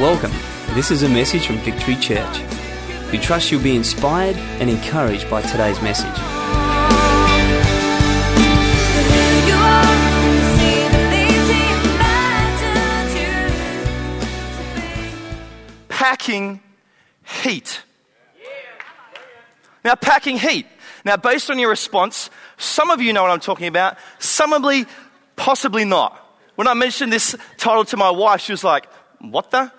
Welcome. This is a message from Victory Church. We trust you'll be inspired and encouraged by today's message. Packing heat. Now, packing heat. Now, based on your response, some of you know what I'm talking about, some of you possibly not. When I mentioned this title to my wife, she was like, What the?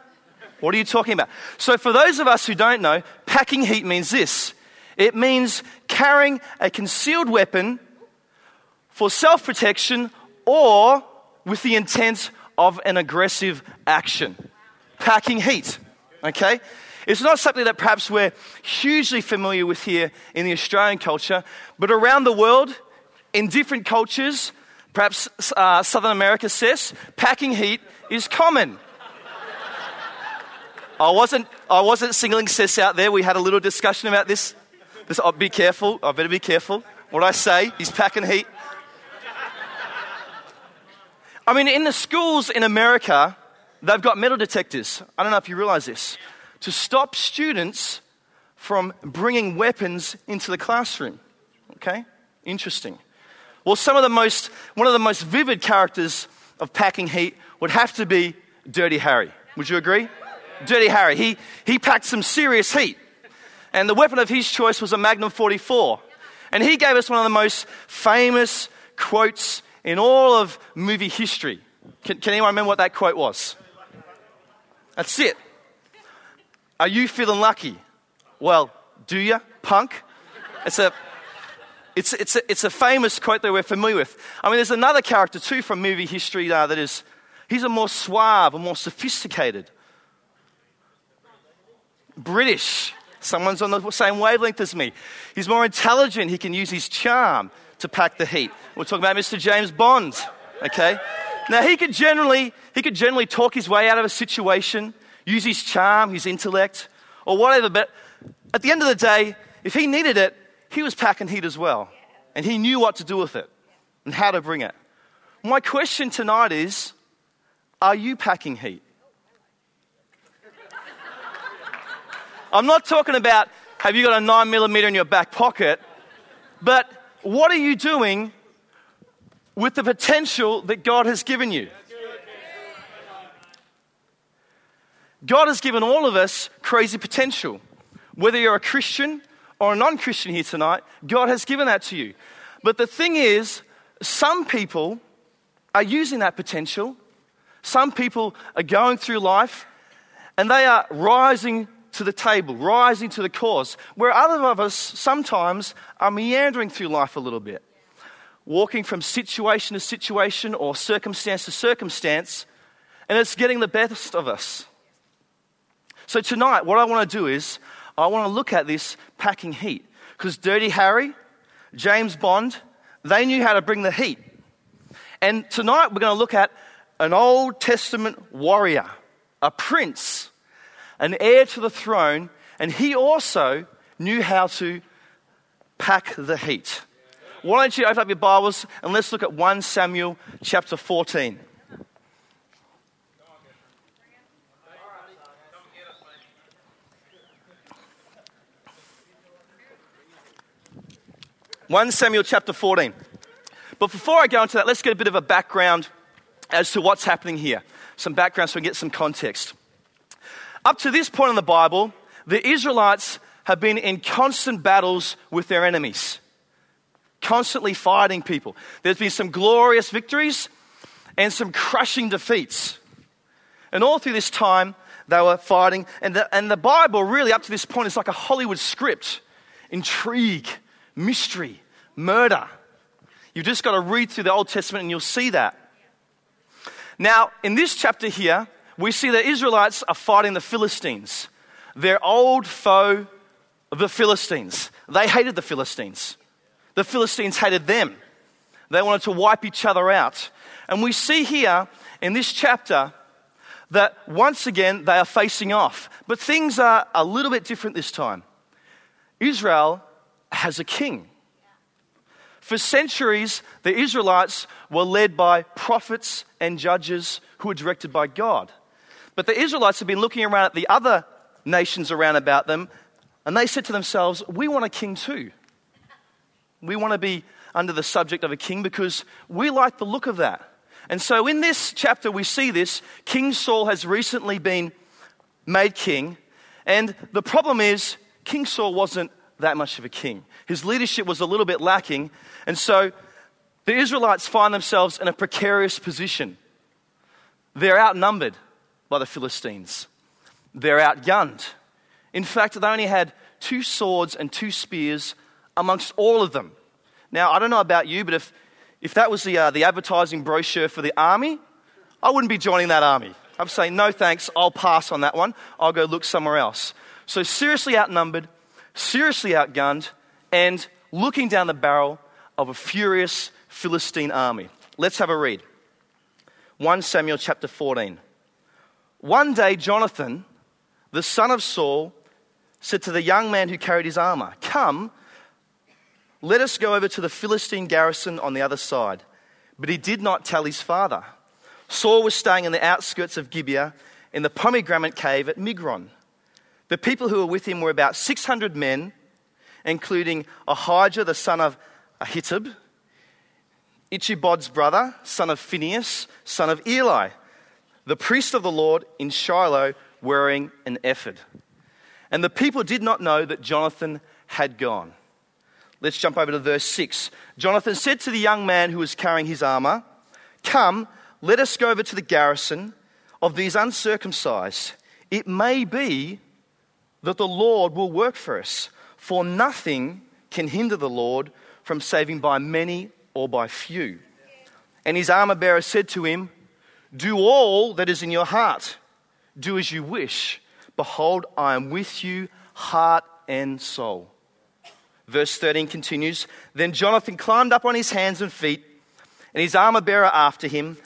What are you talking about? So, for those of us who don't know, packing heat means this it means carrying a concealed weapon for self protection or with the intent of an aggressive action. Packing heat. Okay? It's not something that perhaps we're hugely familiar with here in the Australian culture, but around the world, in different cultures, perhaps uh, Southern America says, packing heat is common. I wasn't, I wasn't singling Sis out there. We had a little discussion about this. this oh, be careful. I better be careful. What I say, he's packing heat. I mean, in the schools in America, they've got metal detectors. I don't know if you realize this to stop students from bringing weapons into the classroom. Okay? Interesting. Well, some of the most, one of the most vivid characters of packing heat would have to be Dirty Harry. Would you agree? Dirty Harry. He, he packed some serious heat. And the weapon of his choice was a Magnum 44. And he gave us one of the most famous quotes in all of movie history. Can, can anyone remember what that quote was? That's it. Are you feeling lucky? Well, do you, punk? It's a, it's, it's, a, it's a famous quote that we're familiar with. I mean, there's another character too from movie history uh, that is, he's a more suave, a more sophisticated. British. Someone's on the same wavelength as me. He's more intelligent. He can use his charm to pack the heat. We're talking about Mr. James Bond, okay? Now, he could generally, he could generally talk his way out of a situation use his charm, his intellect, or whatever. But at the end of the day, if he needed it, he was packing heat as well. And he knew what to do with it and how to bring it. My question tonight is Are you packing heat? I'm not talking about have you got a 9 millimeter in your back pocket, but what are you doing with the potential that God has given you? God has given all of us crazy potential. Whether you're a Christian or a non Christian here tonight, God has given that to you. But the thing is, some people are using that potential. Some people are going through life and they are rising to the table, rising to the cause, where other of us sometimes are meandering through life a little bit, walking from situation to situation or circumstance to circumstance, and it's getting the best of us. So tonight, what I want to do is I want to look at this packing heat. Because Dirty Harry, James Bond, they knew how to bring the heat. And tonight we're going to look at an Old Testament warrior, a prince, an heir to the throne, and he also knew how to pack the heat. Why don't you open up your Bibles and let's look at 1 Samuel chapter 14. 1 Samuel chapter 14. But before I go into that, let's get a bit of a background as to what's happening here. Some background so we can get some context. Up to this point in the Bible, the Israelites have been in constant battles with their enemies, constantly fighting people. There's been some glorious victories and some crushing defeats. And all through this time, they were fighting. And the, and the Bible, really, up to this point, is like a Hollywood script intrigue, mystery, murder. You've just got to read through the Old Testament and you'll see that. Now, in this chapter here, we see the Israelites are fighting the Philistines, their old foe, the Philistines. They hated the Philistines. The Philistines hated them. They wanted to wipe each other out. And we see here in this chapter that once again they are facing off. But things are a little bit different this time. Israel has a king. For centuries, the Israelites were led by prophets and judges who were directed by God. But the Israelites had been looking around at the other nations around about them, and they said to themselves, We want a king too. We want to be under the subject of a king because we like the look of that. And so in this chapter, we see this King Saul has recently been made king. And the problem is, King Saul wasn't that much of a king. His leadership was a little bit lacking. And so the Israelites find themselves in a precarious position. They're outnumbered by the Philistines, they're outgunned. In fact, they only had two swords and two spears amongst all of them. Now, I don't know about you, but if, if that was the, uh, the advertising brochure for the army, I wouldn't be joining that army. I'm saying, no thanks, I'll pass on that one. I'll go look somewhere else. So, seriously outnumbered, seriously outgunned, and looking down the barrel of a furious Philistine army. Let's have a read. 1 Samuel chapter 14. One day, Jonathan, the son of Saul, said to the young man who carried his armor, Come, let us go over to the Philistine garrison on the other side. But he did not tell his father. Saul was staying in the outskirts of Gibeah in the pomegranate cave at Migron. The people who were with him were about 600 men, including Ahijah, the son of Ahitub, Ichabod's brother, son of Phinehas, son of Eli, the priest of the Lord in Shiloh, wearing an ephod. And the people did not know that Jonathan had gone. Let's jump over to verse 6. Jonathan said to the young man who was carrying his armor, Come, let us go over to the garrison of these uncircumcised. It may be that the Lord will work for us, for nothing can hinder the Lord from saving by many or by few. And his armor bearer said to him, Do all that is in your heart, do as you wish. Behold, I am with you, heart and soul. Verse 13 continues Then Jonathan climbed up on his hands and feet, and his armor bearer after him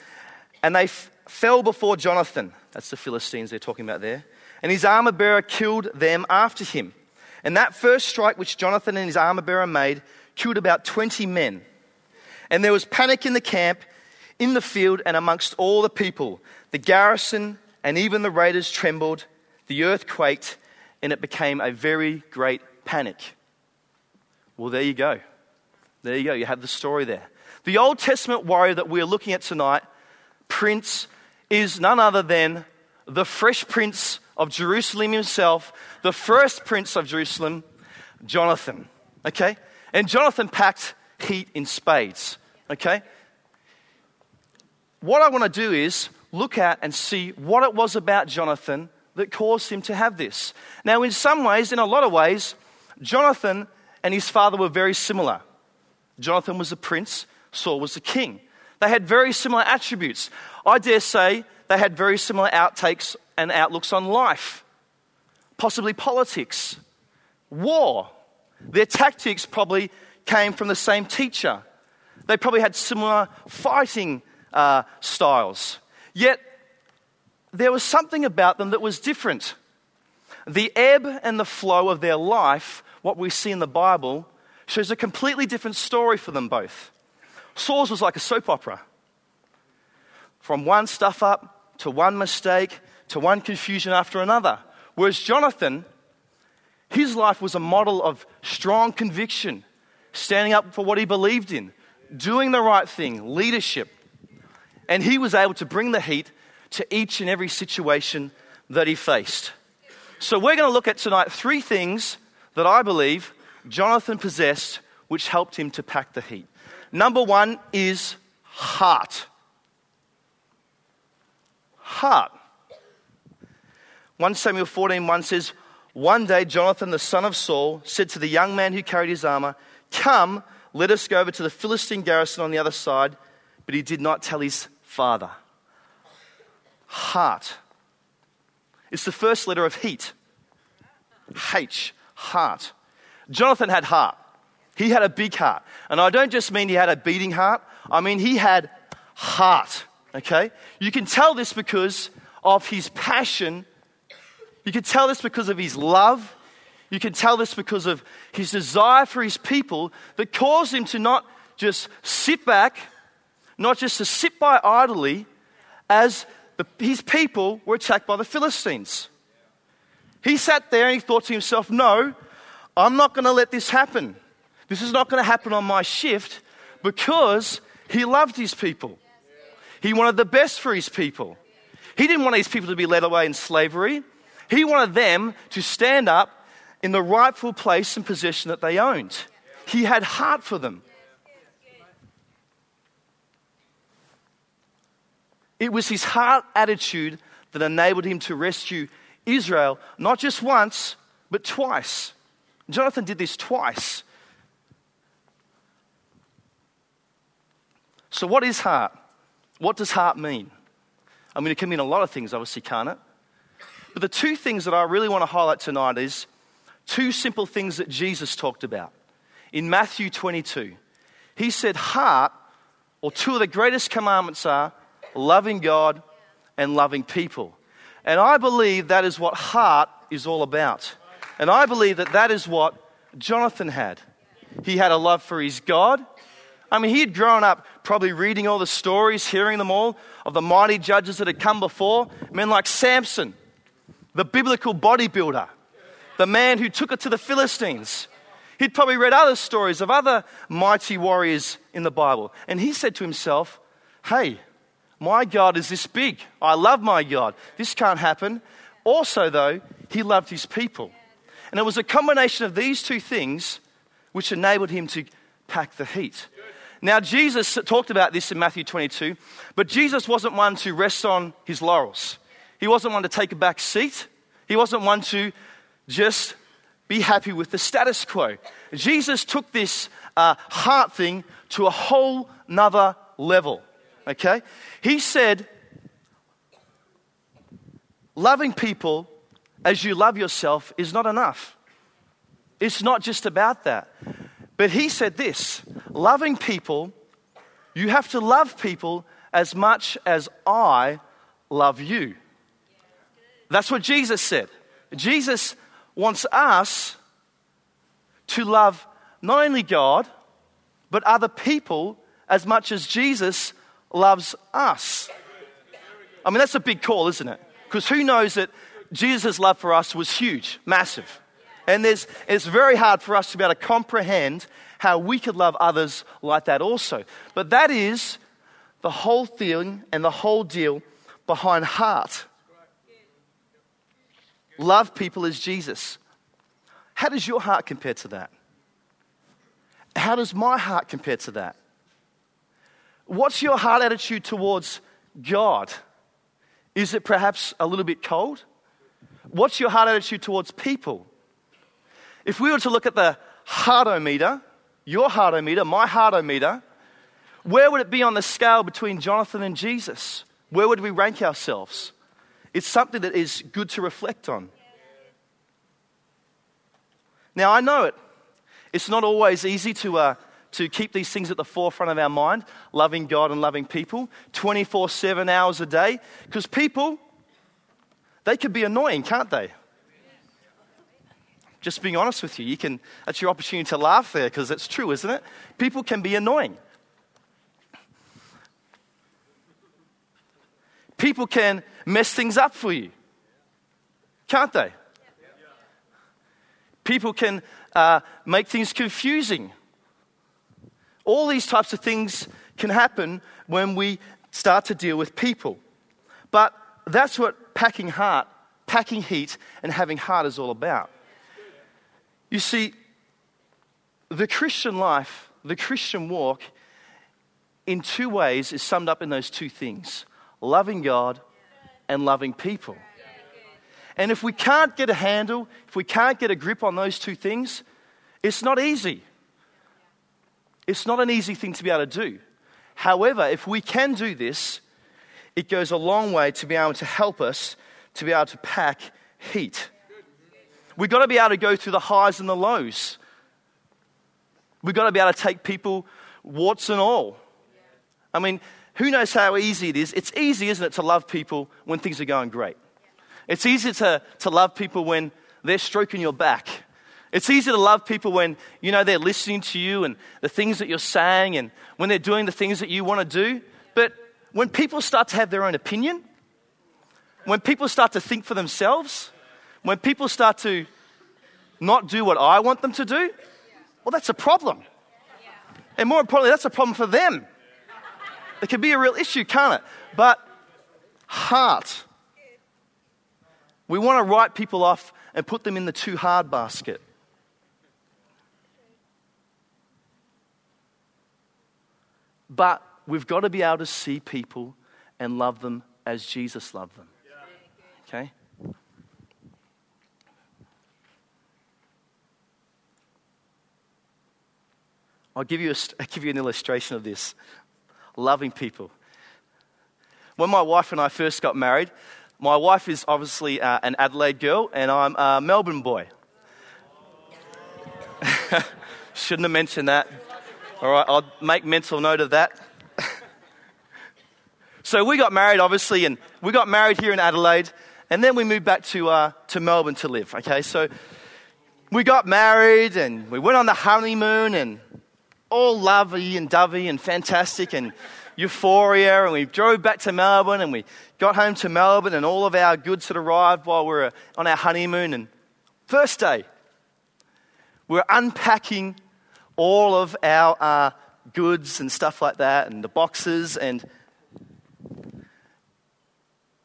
and they f- fell before Jonathan. That's the Philistines they're talking about there. And his armor bearer killed them after him. And that first strike which Jonathan and his armor bearer made killed about 20 men. And there was panic in the camp, in the field, and amongst all the people. The garrison and even the raiders trembled, the earth quaked, and it became a very great panic. Well, there you go. There you go. You have the story there. The Old Testament warrior that we're looking at tonight prince is none other than the fresh prince of Jerusalem himself, the first prince of Jerusalem, Jonathan. Okay? And Jonathan packed heat in spades. Okay? What I want to do is look at and see what it was about Jonathan that caused him to have this. Now, in some ways, in a lot of ways, Jonathan and his father were very similar. Jonathan was a prince, Saul was a king. They had very similar attributes. I dare say they had very similar outtakes and outlooks on life, possibly politics, war. Their tactics probably came from the same teacher. They probably had similar fighting uh, styles. Yet, there was something about them that was different. The ebb and the flow of their life, what we see in the Bible, shows a completely different story for them both. Saul's was like a soap opera. From one stuff up to one mistake to one confusion after another. Whereas Jonathan, his life was a model of strong conviction, standing up for what he believed in, doing the right thing, leadership. And he was able to bring the heat to each and every situation that he faced. So, we're going to look at tonight three things that I believe Jonathan possessed which helped him to pack the heat. Number one is heart. Heart. 1 Samuel 14 1 says, One day Jonathan the son of Saul said to the young man who carried his armor, Come, let us go over to the Philistine garrison on the other side. But he did not tell his father. Heart. It's the first letter of heat. H, heart. Jonathan had heart. He had a big heart. And I don't just mean he had a beating heart, I mean he had heart. Okay? You can tell this because of his passion. You can tell this because of his love. You can tell this because of his desire for his people that caused him to not just sit back, not just to sit by idly as the, his people were attacked by the Philistines. He sat there and he thought to himself, No, I'm not going to let this happen. This is not going to happen on my shift because he loved his people. He wanted the best for his people. He didn't want his people to be led away in slavery. He wanted them to stand up in the rightful place and position that they owned. He had heart for them. It was his heart attitude that enabled him to rescue Israel, not just once, but twice. Jonathan did this twice. So, what is heart? What does heart mean? I mean, it can mean a lot of things, obviously, can't it? But the two things that I really want to highlight tonight is two simple things that Jesus talked about. In Matthew 22, he said, Heart, or two of the greatest commandments are loving God and loving people. And I believe that is what heart is all about. And I believe that that is what Jonathan had. He had a love for his God. I mean, he had grown up probably reading all the stories, hearing them all, of the mighty judges that had come before. Men like Samson, the biblical bodybuilder, the man who took it to the Philistines. He'd probably read other stories of other mighty warriors in the Bible. And he said to himself, Hey, my God is this big. I love my God. This can't happen. Also, though, he loved his people. And it was a combination of these two things which enabled him to pack the heat. Now, Jesus talked about this in Matthew 22, but Jesus wasn't one to rest on his laurels. He wasn't one to take a back seat. He wasn't one to just be happy with the status quo. Jesus took this uh, heart thing to a whole nother level. Okay? He said, loving people as you love yourself is not enough. It's not just about that. But he said this loving people, you have to love people as much as I love you. That's what Jesus said. Jesus wants us to love not only God, but other people as much as Jesus loves us. I mean, that's a big call, isn't it? Because who knows that Jesus' love for us was huge, massive. And there's, it's very hard for us to be able to comprehend how we could love others like that also. But that is the whole thing and the whole deal behind heart. Love people as Jesus. How does your heart compare to that? How does my heart compare to that? What's your heart attitude towards God? Is it perhaps a little bit cold? What's your heart attitude towards people? If we were to look at the heartometer, your heartometer, my heartometer, where would it be on the scale between Jonathan and Jesus? Where would we rank ourselves? It's something that is good to reflect on. Now, I know it. It's not always easy to, uh, to keep these things at the forefront of our mind, loving God and loving people 24 7 hours a day, because people, they can be annoying, can't they? Just being honest with you, you can, that's your opportunity to laugh there because it's true, isn't it? People can be annoying. People can mess things up for you, can't they? People can uh, make things confusing. All these types of things can happen when we start to deal with people. But that's what packing heart, packing heat, and having heart is all about. You see, the Christian life, the Christian walk, in two ways is summed up in those two things loving God and loving people. And if we can't get a handle, if we can't get a grip on those two things, it's not easy. It's not an easy thing to be able to do. However, if we can do this, it goes a long way to be able to help us to be able to pack heat. We've got to be able to go through the highs and the lows. We've got to be able to take people, warts and all. I mean, who knows how easy it is? It's easy, isn't it, to love people when things are going great? It's easy to, to love people when they're stroking your back. It's easy to love people when, you know, they're listening to you and the things that you're saying and when they're doing the things that you want to do. But when people start to have their own opinion, when people start to think for themselves, when people start to not do what I want them to do, well, that's a problem. And more importantly, that's a problem for them. It can be a real issue, can't it? But heart. We want to write people off and put them in the too hard basket. But we've got to be able to see people and love them as Jesus loved them. Okay? I'll give you, a, I'll give you an illustration of this. Loving people. When my wife and I first got married, my wife is obviously uh, an Adelaide girl, and I'm a Melbourne boy. Shouldn't have mentioned that. All right, I'll make mental note of that. so we got married, obviously, and we got married here in Adelaide, and then we moved back to, uh, to Melbourne to live. Okay, so we got married, and we went on the honeymoon, and all lovey and dovey and fantastic and euphoria. And we drove back to Melbourne and we got home to Melbourne and all of our goods had arrived while we were on our honeymoon. And first day, we we're unpacking all of our uh, goods and stuff like that and the boxes and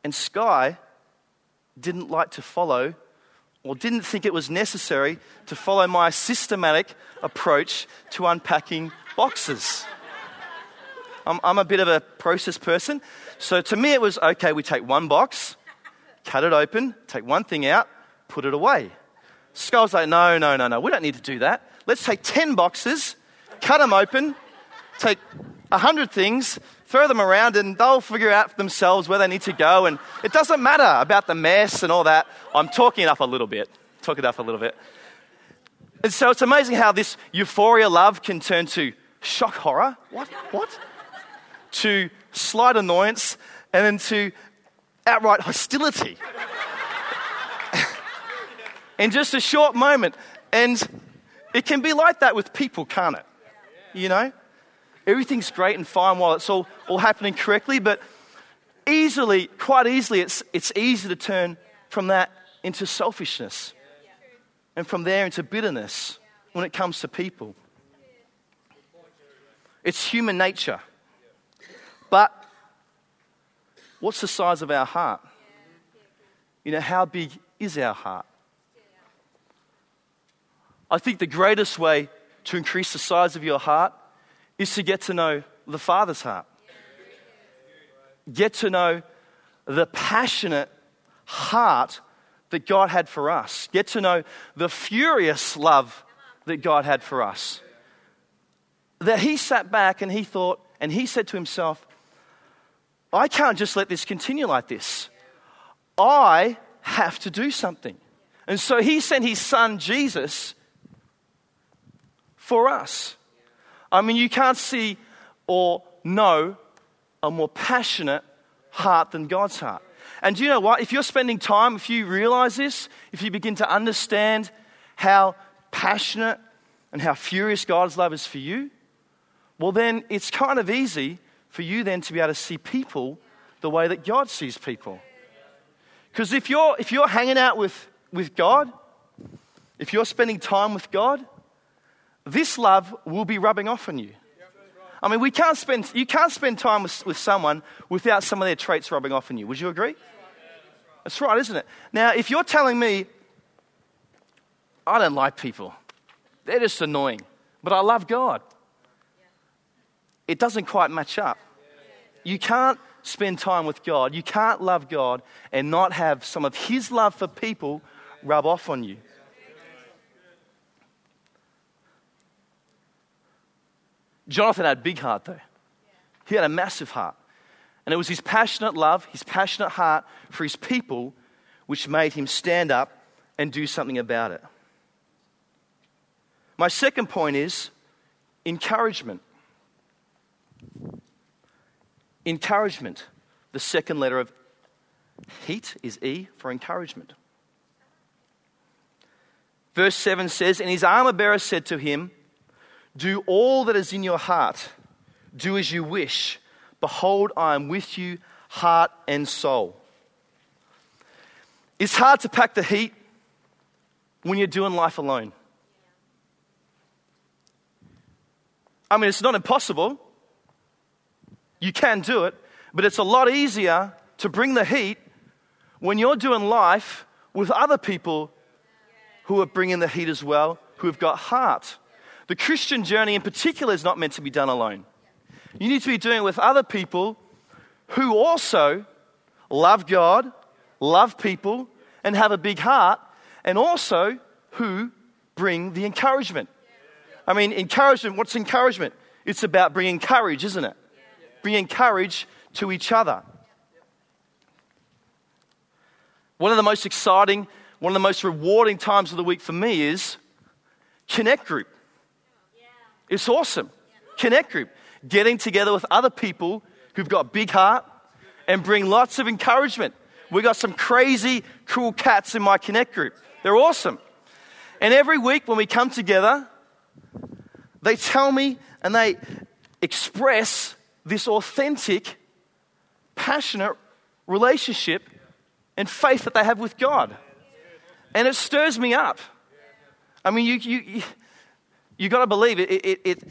and Sky didn't like to follow or didn't think it was necessary to follow my systematic approach to unpacking boxes. I'm, I'm, a bit of a process person. So to me, it was okay, we take one box, cut it open, take one thing out, put it away. Skull's like, no, no, no, no, we don't need to do that. Let's take 10 boxes, cut them open, take 100 things, throw them around, and they'll figure out for themselves where they need to go. And it doesn't matter about the mess and all that. I'm talking it up a little bit. Talk it up a little bit. And so it's amazing how this euphoria love can turn to shock horror. What? What? to slight annoyance, and then to outright hostility. in just a short moment. And it can be like that with people, can't it? You know? Everything's great and fine while it's all, all happening correctly, but easily, quite easily, it's, it's easy to turn from that into selfishness and from there into bitterness when it comes to people. It's human nature. But what's the size of our heart? You know, how big is our heart? I think the greatest way to increase the size of your heart is to get to know the Father's heart. Get to know the passionate heart that God had for us. Get to know the furious love that God had for us. That he sat back and he thought, and he said to himself, I can't just let this continue like this. I have to do something. And so he sent his son Jesus for us. I mean, you can't see or know a more passionate heart than God's heart. And do you know what? If you're spending time, if you realize this, if you begin to understand how passionate and how furious God's love is for you, well, then it's kind of easy for you then to be able to see people the way that God sees people. Because if you're, if you're hanging out with, with God, if you're spending time with God, this love will be rubbing off on you. I mean, we can't spend, you can't spend time with, with someone without some of their traits rubbing off on you. Would you agree? That's right, isn't it? Now, if you're telling me, I don't like people, they're just annoying, but I love God, it doesn't quite match up. You can't spend time with God, you can't love God and not have some of His love for people rub off on you. Jonathan had a big heart, though. He had a massive heart. And it was his passionate love, his passionate heart for his people, which made him stand up and do something about it. My second point is encouragement. Encouragement. The second letter of heat is E for encouragement. Verse 7 says, And his armor bearer said to him, Do all that is in your heart, do as you wish. Behold, I am with you, heart and soul. It's hard to pack the heat when you're doing life alone. I mean, it's not impossible. You can do it, but it's a lot easier to bring the heat when you're doing life with other people who are bringing the heat as well, who have got heart. The Christian journey in particular is not meant to be done alone. You need to be doing it with other people who also love God, love people, and have a big heart, and also who bring the encouragement. I mean, encouragement, what's encouragement? It's about bringing courage, isn't it? Bringing courage to each other. One of the most exciting, one of the most rewarding times of the week for me is Connect Group. It's awesome. Connect Group. Getting together with other people who've got big heart and bring lots of encouragement. We got some crazy, cool cats in my Connect Group. They're awesome. And every week when we come together, they tell me and they express this authentic, passionate relationship and faith that they have with God. And it stirs me up. I mean, you, you, you, you got to believe it, it, it, it.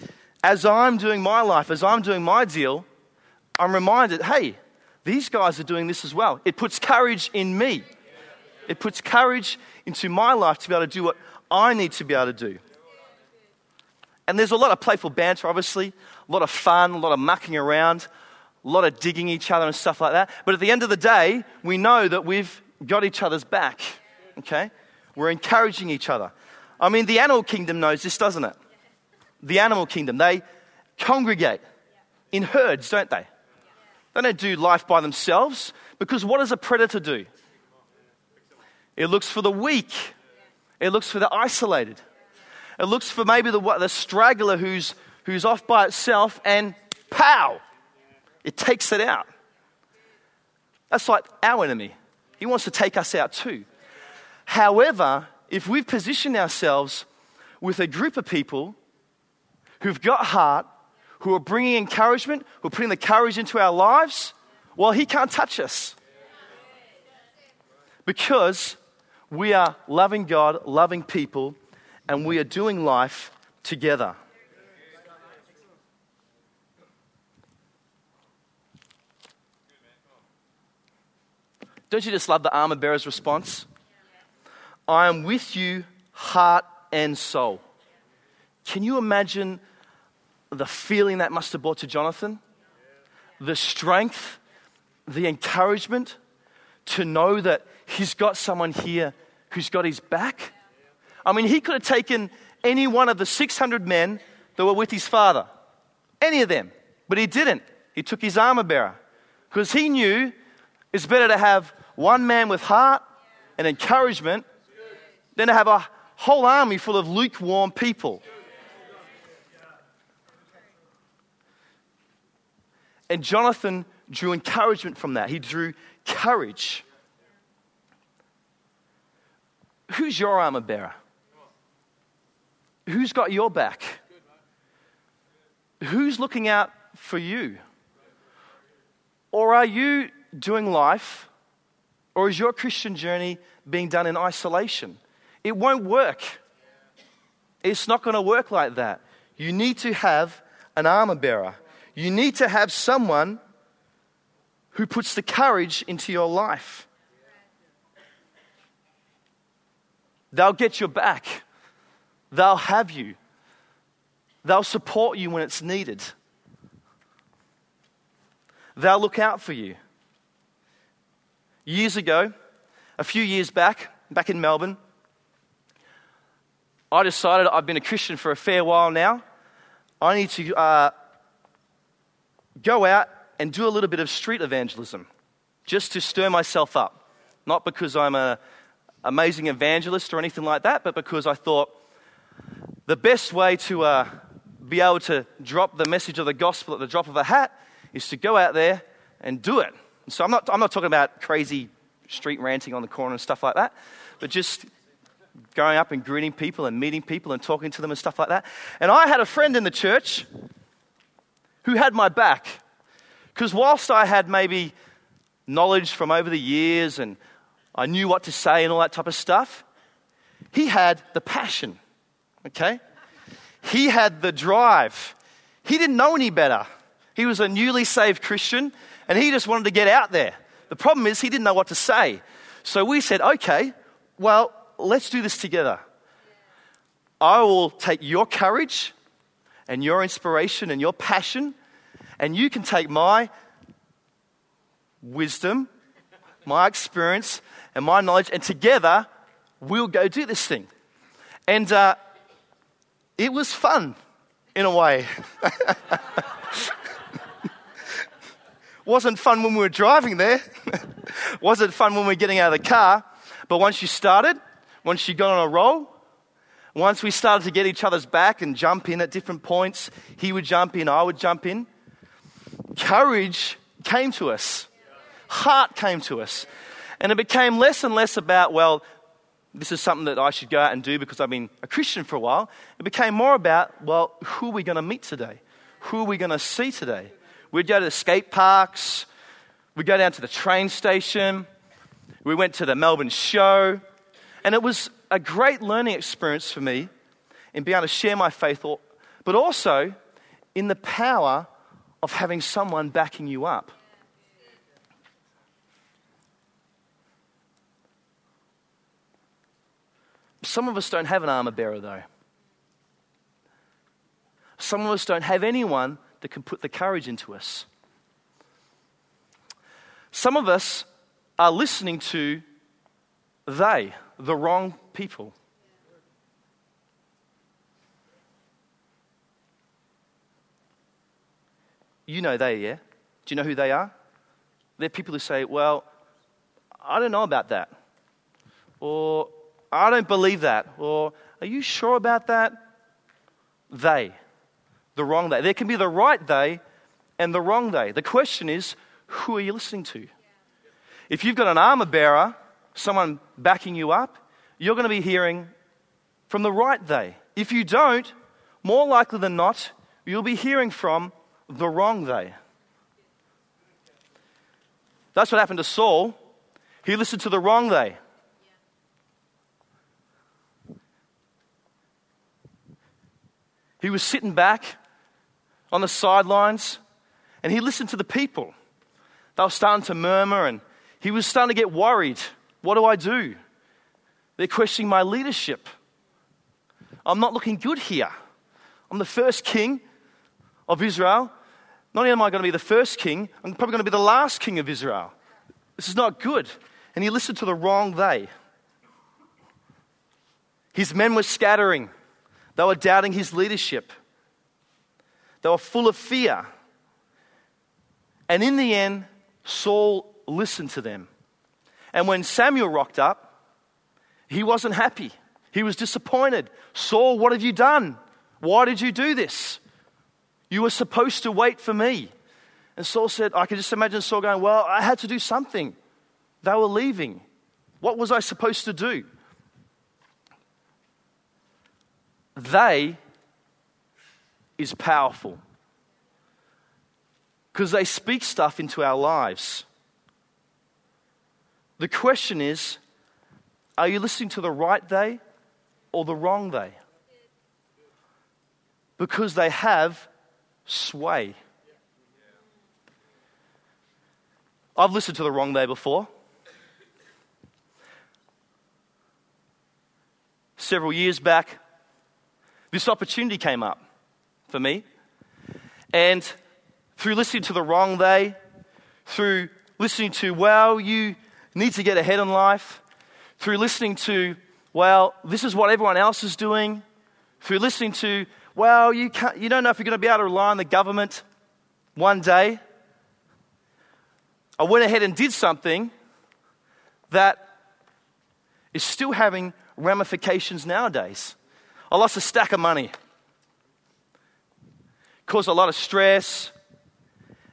As I'm doing my life, as I'm doing my deal, I'm reminded hey, these guys are doing this as well. It puts courage in me. It puts courage into my life to be able to do what I need to be able to do. And there's a lot of playful banter, obviously, a lot of fun, a lot of mucking around, a lot of digging each other and stuff like that. But at the end of the day, we know that we've got each other's back. Okay? We're encouraging each other. I mean, the animal kingdom knows this, doesn't it? The animal kingdom, they congregate in herds, don't they? They don't do life by themselves because what does a predator do? It looks for the weak, it looks for the isolated, it looks for maybe the, the straggler who's, who's off by itself and pow, it takes it out. That's like our enemy. He wants to take us out too. However, if we've positioned ourselves with a group of people who've got heart, who are bringing encouragement, who are putting the courage into our lives, well, he can't touch us. Because we are loving God, loving people, and we are doing life together. Don't you just love the armor bearer's response? I am with you, heart and soul. Can you imagine the feeling that must have brought to Jonathan? The strength, the encouragement to know that he's got someone here who's got his back. I mean, he could have taken any one of the 600 men that were with his father, any of them, but he didn't. He took his armor bearer because he knew it's better to have one man with heart and encouragement than to have a whole army full of lukewarm people. And Jonathan drew encouragement from that. He drew courage. Who's your armor bearer? Who's got your back? Who's looking out for you? Or are you doing life, or is your Christian journey being done in isolation? It won't work. It's not going to work like that. You need to have an armor bearer. You need to have someone who puts the courage into your life. They'll get your back. They'll have you. They'll support you when it's needed. They'll look out for you. Years ago, a few years back, back in Melbourne, I decided I've been a Christian for a fair while now. I need to uh, go out and do a little bit of street evangelism just to stir myself up. Not because I'm an amazing evangelist or anything like that, but because I thought the best way to uh, be able to drop the message of the gospel at the drop of a hat is to go out there and do it. So I'm not, I'm not talking about crazy street ranting on the corner and stuff like that, but just going up and greeting people and meeting people and talking to them and stuff like that. And I had a friend in the church who had my back. Because whilst I had maybe knowledge from over the years and I knew what to say and all that type of stuff. He had the passion, okay? He had the drive. He didn't know any better. He was a newly saved Christian and he just wanted to get out there. The problem is, he didn't know what to say. So we said, okay, well, let's do this together. I will take your courage and your inspiration and your passion, and you can take my wisdom, my experience, and my knowledge, and together we'll go do this thing. And uh, it was fun in a way. Wasn't fun when we were driving there. Wasn't fun when we were getting out of the car. But once you started, once she got on a roll, once we started to get each other's back and jump in at different points, he would jump in, I would jump in. Courage came to us, heart came to us. And it became less and less about, well, this is something that I should go out and do because I've been a Christian for a while. It became more about, well, who are we going to meet today? Who are we going to see today? We'd go to skate parks, we'd go down to the train station, we went to the Melbourne show, and it was a great learning experience for me in being able to share my faith, but also in the power of having someone backing you up. Some of us don't have an armor bearer, though. Some of us don't have anyone that can put the courage into us. Some of us are listening to they, the wrong people. You know they, yeah? Do you know who they are? They're people who say, Well, I don't know about that. Or, I don't believe that. Or, Are you sure about that? They the wrong they. There can be the right they and the wrong they. The question is, who are you listening to? If you've got an armor bearer, someone backing you up, you're going to be hearing from the right they. If you don't, more likely than not, you'll be hearing from the wrong they. That's what happened to Saul. He listened to the wrong they. He was sitting back on the sidelines and he listened to the people. They were starting to murmur and he was starting to get worried. What do I do? They're questioning my leadership. I'm not looking good here. I'm the first king of Israel. Not only am I going to be the first king, I'm probably going to be the last king of Israel. This is not good. And he listened to the wrong they. His men were scattering, they were doubting his leadership. They were full of fear. And in the end, Saul listened to them. And when Samuel rocked up, he wasn't happy. He was disappointed. Saul, what have you done? Why did you do this? You were supposed to wait for me. And Saul said, I can just imagine Saul going, Well, I had to do something. They were leaving. What was I supposed to do? They is powerful because they speak stuff into our lives. The question is are you listening to the right they or the wrong they? Because they have sway. I've listened to the wrong they before. Several years back, this opportunity came up for me. And through listening to the wrong they, through listening to, well, you need to get ahead in life, through listening to, well, this is what everyone else is doing, through listening to, well, you, can't, you don't know if you're going to be able to rely on the government one day. I went ahead and did something that is still having ramifications nowadays. I lost a stack of money caused a lot of stress,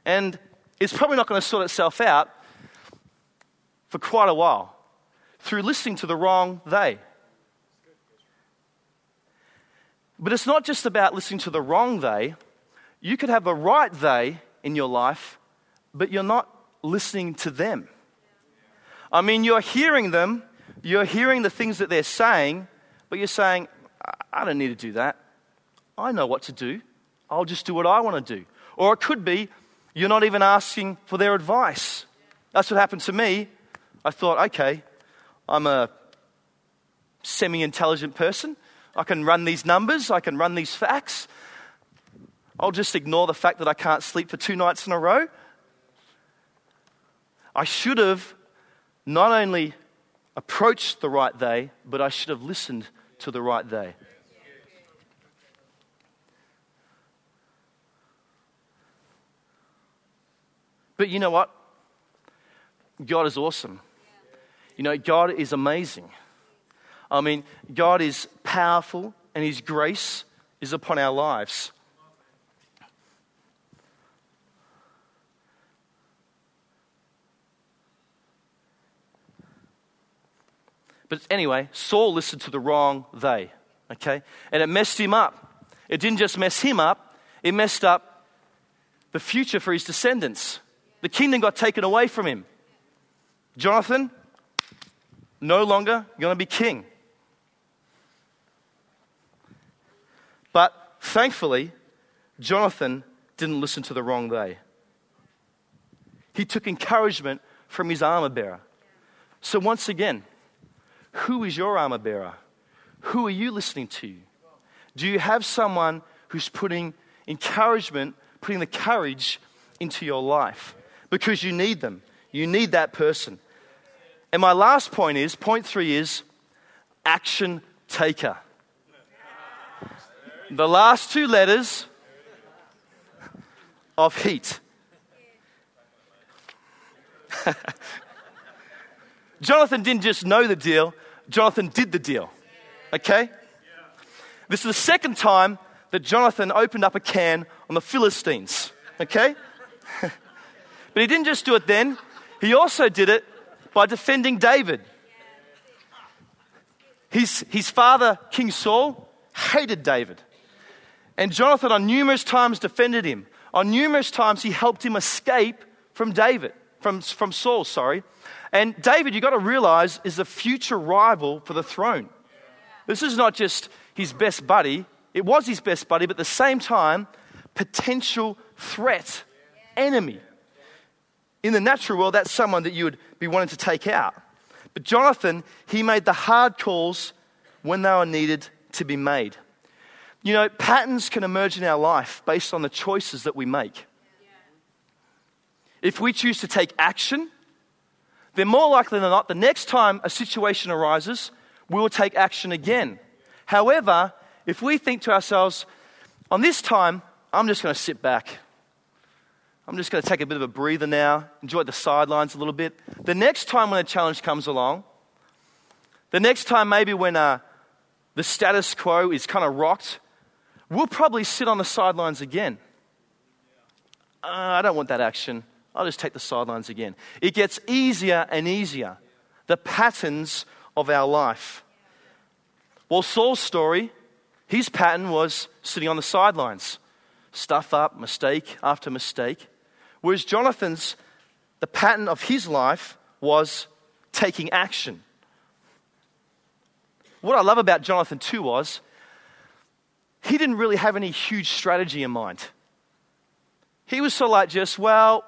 and it's probably not going to sort itself out for quite a while through listening to the wrong they. But it's not just about listening to the wrong they. You could have a right they in your life, but you're not listening to them. I mean, you're hearing them, you're hearing the things that they're saying, but you're saying, I don't need to do that. I know what to do. I'll just do what I want to do. Or it could be, you're not even asking for their advice. That's what happened to me. I thought, okay, I'm a semi intelligent person. I can run these numbers, I can run these facts. I'll just ignore the fact that I can't sleep for two nights in a row. I should have not only approached the right they, but I should have listened to the right they. But you know what? God is awesome. You know, God is amazing. I mean, God is powerful and His grace is upon our lives. But anyway, Saul listened to the wrong they, okay? And it messed him up. It didn't just mess him up, it messed up the future for his descendants. The kingdom got taken away from him. Jonathan, no longer going to be king. But thankfully, Jonathan didn't listen to the wrong they. He took encouragement from his armor bearer. So, once again, who is your armor bearer? Who are you listening to? Do you have someone who's putting encouragement, putting the courage into your life? Because you need them. You need that person. And my last point is point three is action taker. The last two letters of heat. Jonathan didn't just know the deal, Jonathan did the deal. Okay? This is the second time that Jonathan opened up a can on the Philistines. Okay? but he didn't just do it then, he also did it by defending David. His, his father, King Saul, hated David. And Jonathan, on numerous times, defended him. On numerous times, he helped him escape from David, from, from Saul, sorry. And David, you've got to realize, is a future rival for the throne. This is not just his best buddy, it was his best buddy, but at the same time, potential threat, enemy. In the natural world, that's someone that you would be wanting to take out. But Jonathan, he made the hard calls when they were needed to be made. You know, patterns can emerge in our life based on the choices that we make. If we choose to take action, then more likely than not, the next time a situation arises, we will take action again. However, if we think to ourselves, on this time, I'm just going to sit back. I'm just going to take a bit of a breather now, enjoy the sidelines a little bit. The next time when a challenge comes along, the next time maybe when uh, the status quo is kind of rocked, we'll probably sit on the sidelines again. Uh, I don't want that action. I'll just take the sidelines again. It gets easier and easier, the patterns of our life. Well, Saul's story, his pattern was sitting on the sidelines, stuff up, mistake after mistake. Whereas Jonathan's, the pattern of his life was taking action. What I love about Jonathan too was he didn't really have any huge strategy in mind. He was sort of like just, well,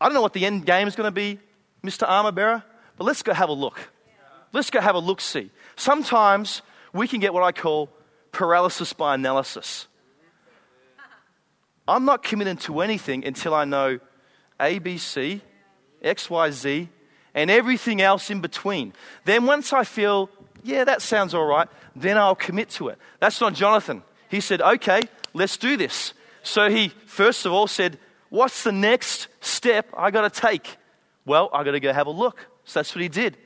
I don't know what the end game is going to be, Mr. Armor Bearer, but let's go have a look. Let's go have a look see. Sometimes we can get what I call paralysis by analysis. I'm not committing to anything until I know A, B, C, X, Y, Z, and everything else in between. Then once I feel, yeah, that sounds all right, then I'll commit to it. That's not Jonathan. He said, okay, let's do this. So he first of all said, What's the next step I got to take? Well, I got to go have a look. So that's what he did.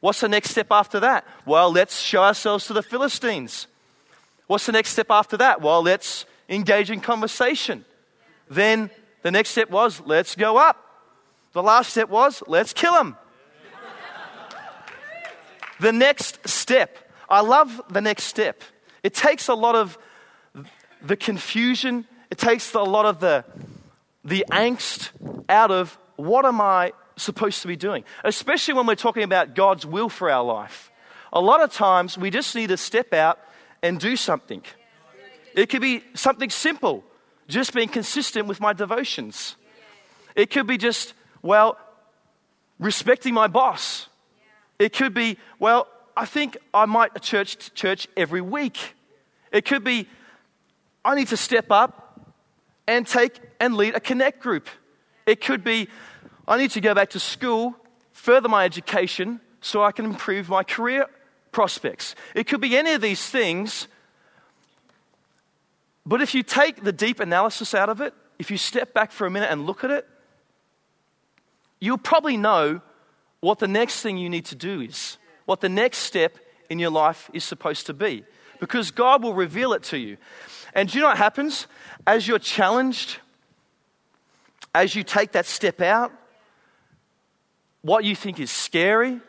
What's the next step after that? Well, let's show ourselves to the Philistines. What's the next step after that? Well, let's engage in conversation. Then the next step was, let's go up. The last step was, let's kill him. the next step. I love the next step. It takes a lot of the confusion, it takes a lot of the the angst out of what am I supposed to be doing, especially when we're talking about God's will for our life. A lot of times we just need to step out and do something. It could be something simple, just being consistent with my devotions. It could be just, well, respecting my boss. It could be, well, I think I might church church every week. It could be, I need to step up and take and lead a connect group. It could be, I need to go back to school, further my education so I can improve my career prospects. It could be any of these things. But if you take the deep analysis out of it, if you step back for a minute and look at it, you'll probably know what the next thing you need to do is, what the next step in your life is supposed to be. Because God will reveal it to you. And do you know what happens? As you're challenged, as you take that step out, what you think is scary,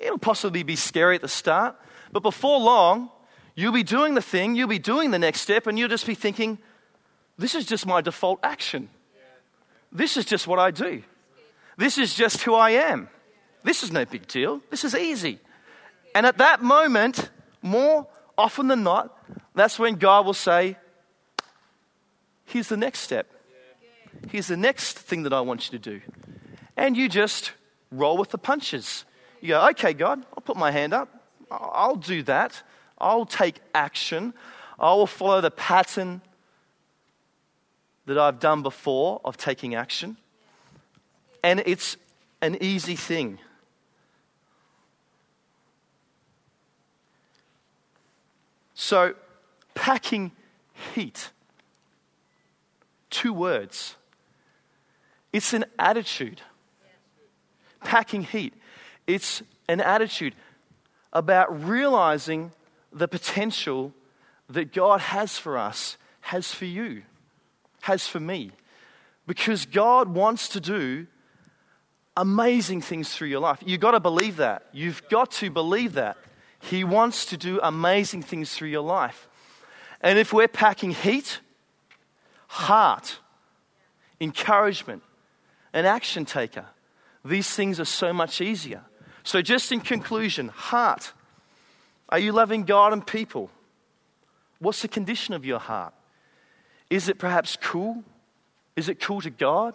it'll possibly be scary at the start, but before long, you'll be doing the thing, you'll be doing the next step, and you'll just be thinking, this is just my default action. This is just what I do. This is just who I am. This is no big deal. This is easy. And at that moment, more often than not, that's when God will say, Here's the next step. Here's the next thing that I want you to do. And you just roll with the punches. You go, Okay, God, I'll put my hand up. I'll do that. I'll take action. I will follow the pattern that I've done before of taking action. And it's an easy thing. So, packing heat. Two words. It's an attitude. Packing heat. It's an attitude about realizing the potential that God has for us, has for you, has for me. Because God wants to do amazing things through your life. You've got to believe that. You've got to believe that. He wants to do amazing things through your life. And if we're packing heat, heart, encouragement, an action taker, these things are so much easier. So, just in conclusion, heart. Are you loving God and people? What's the condition of your heart? Is it perhaps cool? Is it cool to God?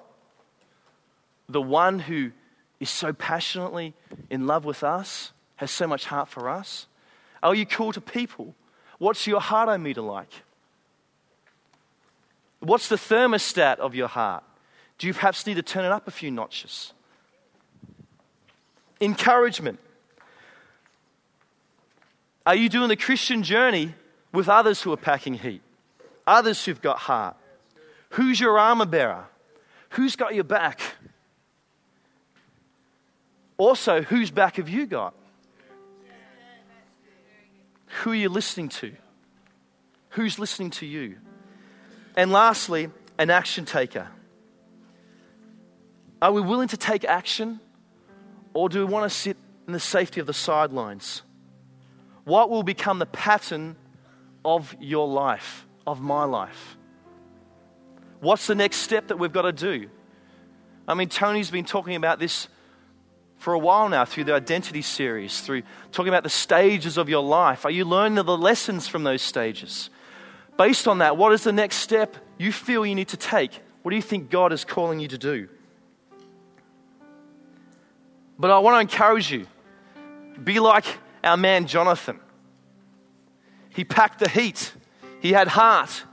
The one who is so passionately in love with us, has so much heart for us? Are you cool to people? What's your heart meter like? What's the thermostat of your heart? Do you perhaps need to turn it up a few notches? Encouragement. Are you doing the Christian journey with others who are packing heat? Others who've got heart? Who's your armor bearer? Who's got your back? Also, whose back have you got? Who are you listening to? Who's listening to you? And lastly, an action taker. Are we willing to take action or do we want to sit in the safety of the sidelines? What will become the pattern of your life, of my life? What's the next step that we've got to do? I mean, Tony's been talking about this for a while now through the identity series, through talking about the stages of your life. Are you learning the lessons from those stages? Based on that, what is the next step you feel you need to take? What do you think God is calling you to do? But I want to encourage you be like our man Jonathan. He packed the heat, he had heart,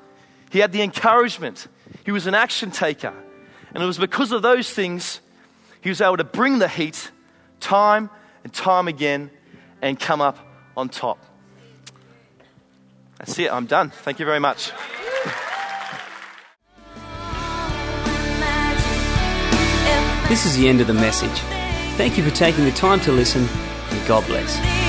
he had the encouragement, he was an action taker. And it was because of those things he was able to bring the heat time and time again and come up on top. That's it, I'm done. Thank you very much. This is the end of the message. Thank you for taking the time to listen, and God bless.